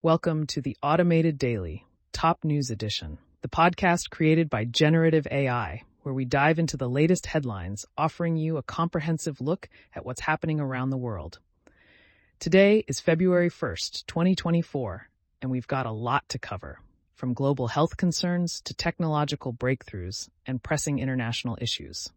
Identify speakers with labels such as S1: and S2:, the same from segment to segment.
S1: Welcome to the Automated Daily, Top News Edition, the podcast created by Generative AI, where we dive into the latest headlines, offering you a comprehensive look at what's happening around the world. Today is February 1st, 2024, and we've got a lot to cover, from global health concerns to technological breakthroughs and pressing international issues.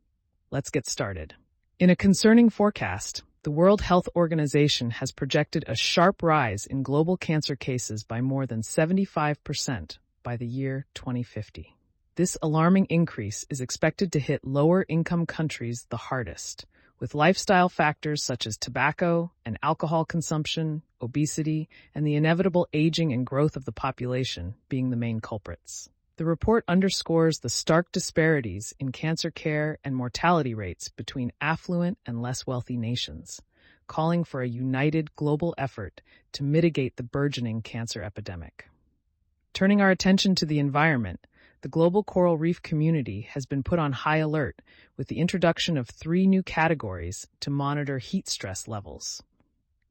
S1: Let's get started. In a concerning forecast, the World Health Organization has projected a sharp rise in global cancer cases by more than 75% by the year 2050. This alarming increase is expected to hit lower income countries the hardest, with lifestyle factors such as tobacco and alcohol consumption, obesity, and the inevitable aging and growth of the population being the main culprits. The report underscores the stark disparities in cancer care and mortality rates between affluent and less wealthy nations, calling for a united global effort to mitigate the burgeoning cancer epidemic. Turning our attention to the environment, the global coral reef community has been put on high alert with the introduction of three new categories to monitor heat stress levels.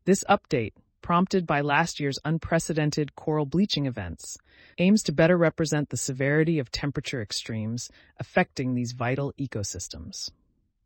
S1: This update prompted by last year's unprecedented coral bleaching events, aims to better represent the severity of temperature extremes affecting these vital ecosystems.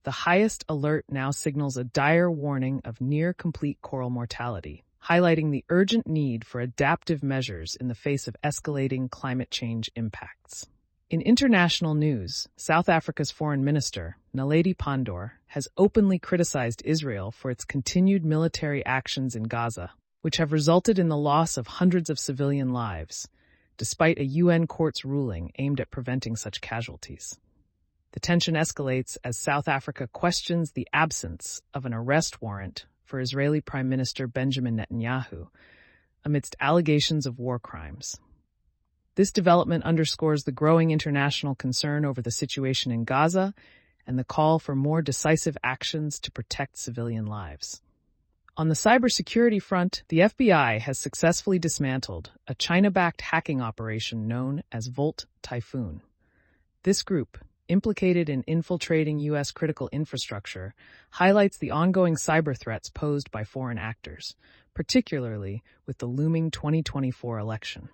S1: The highest alert now signals a dire warning of near complete coral mortality, highlighting the urgent need for adaptive measures in the face of escalating climate change impacts. In international news, South Africa's foreign minister, Naledi Pandor, has openly criticized Israel for its continued military actions in Gaza which have resulted in the loss of hundreds of civilian lives, despite a UN court's ruling aimed at preventing such casualties. The tension escalates as South Africa questions the absence of an arrest warrant for Israeli Prime Minister Benjamin Netanyahu amidst allegations of war crimes. This development underscores the growing international concern over the situation in Gaza and the call for more decisive actions to protect civilian lives. On the cybersecurity front, the FBI has successfully dismantled a China-backed hacking operation known as Volt Typhoon. This group, implicated in infiltrating U.S. critical infrastructure, highlights the ongoing cyber threats posed by foreign actors, particularly with the looming 2024 election.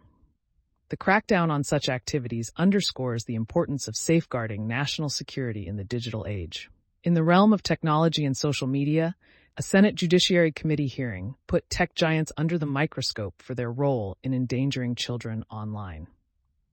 S1: The crackdown on such activities underscores the importance of safeguarding national security in the digital age. In the realm of technology and social media, a Senate Judiciary Committee hearing put tech giants under the microscope for their role in endangering children online.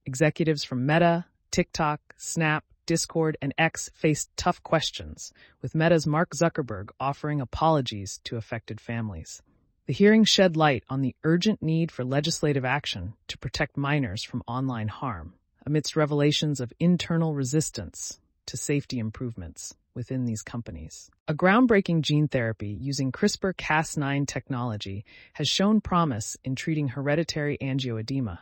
S1: Executives from Meta, TikTok, Snap, Discord, and X faced tough questions, with Meta's Mark Zuckerberg offering apologies to affected families. The hearing shed light on the urgent need for legislative action to protect minors from online harm, amidst revelations of internal resistance to safety improvements within these companies. A groundbreaking gene therapy using CRISPR Cas9 technology has shown promise in treating hereditary angioedema,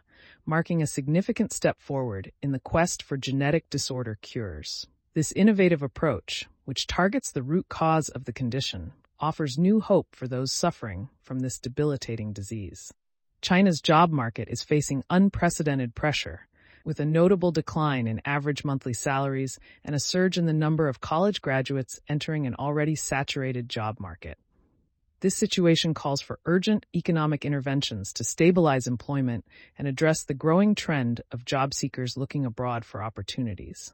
S1: marking a significant step forward in the quest for genetic disorder cures. This innovative approach, which targets the root cause of the condition, offers new hope for those suffering from this debilitating disease. China's job market is facing unprecedented pressure with a notable decline in average monthly salaries and a surge in the number of college graduates entering an already saturated job market. This situation calls for urgent economic interventions to stabilize employment and address the growing trend of job seekers looking abroad for opportunities.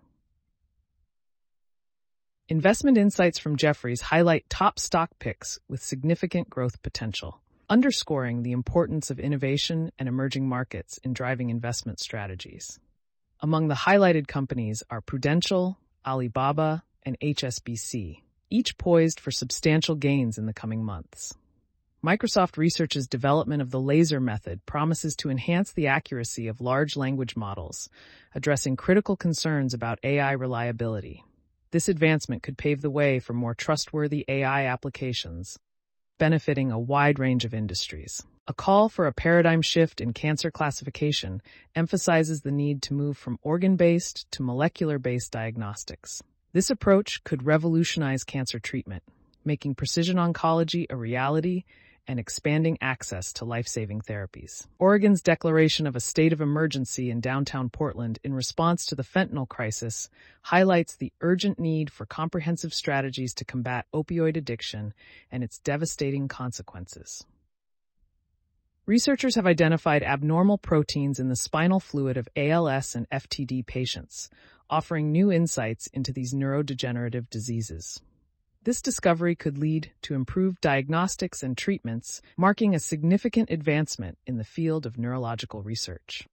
S1: Investment insights from Jefferies highlight top stock picks with significant growth potential, underscoring the importance of innovation and emerging markets in driving investment strategies. Among the highlighted companies are Prudential, Alibaba, and HSBC, each poised for substantial gains in the coming months. Microsoft Research's development of the laser method promises to enhance the accuracy of large language models, addressing critical concerns about AI reliability. This advancement could pave the way for more trustworthy AI applications, benefiting a wide range of industries. A call for a paradigm shift in cancer classification emphasizes the need to move from organ-based to molecular-based diagnostics. This approach could revolutionize cancer treatment, making precision oncology a reality and expanding access to life-saving therapies. Oregon's declaration of a state of emergency in downtown Portland in response to the fentanyl crisis highlights the urgent need for comprehensive strategies to combat opioid addiction and its devastating consequences. Researchers have identified abnormal proteins in the spinal fluid of ALS and FTD patients, offering new insights into these neurodegenerative diseases. This discovery could lead to improved diagnostics and treatments, marking a significant advancement in the field of neurological research.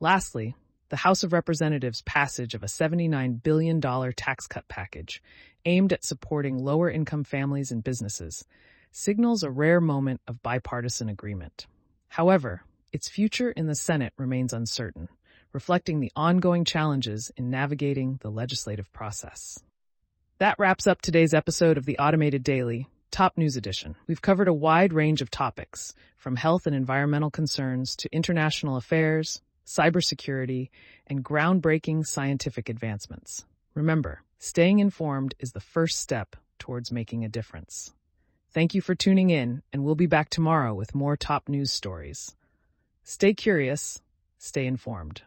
S1: Lastly, the House of Representatives' passage of a $79 billion tax cut package aimed at supporting lower income families and businesses signals a rare moment of bipartisan agreement. However, its future in the Senate remains uncertain, reflecting the ongoing challenges in navigating the legislative process. That wraps up today's episode of the Automated Daily, Top News Edition. We've covered a wide range of topics, from health and environmental concerns to international affairs, cybersecurity, and groundbreaking scientific advancements. Remember, staying informed is the first step towards making a difference. Thank you for tuning in, and we'll be back tomorrow with more top news stories. Stay curious, stay informed.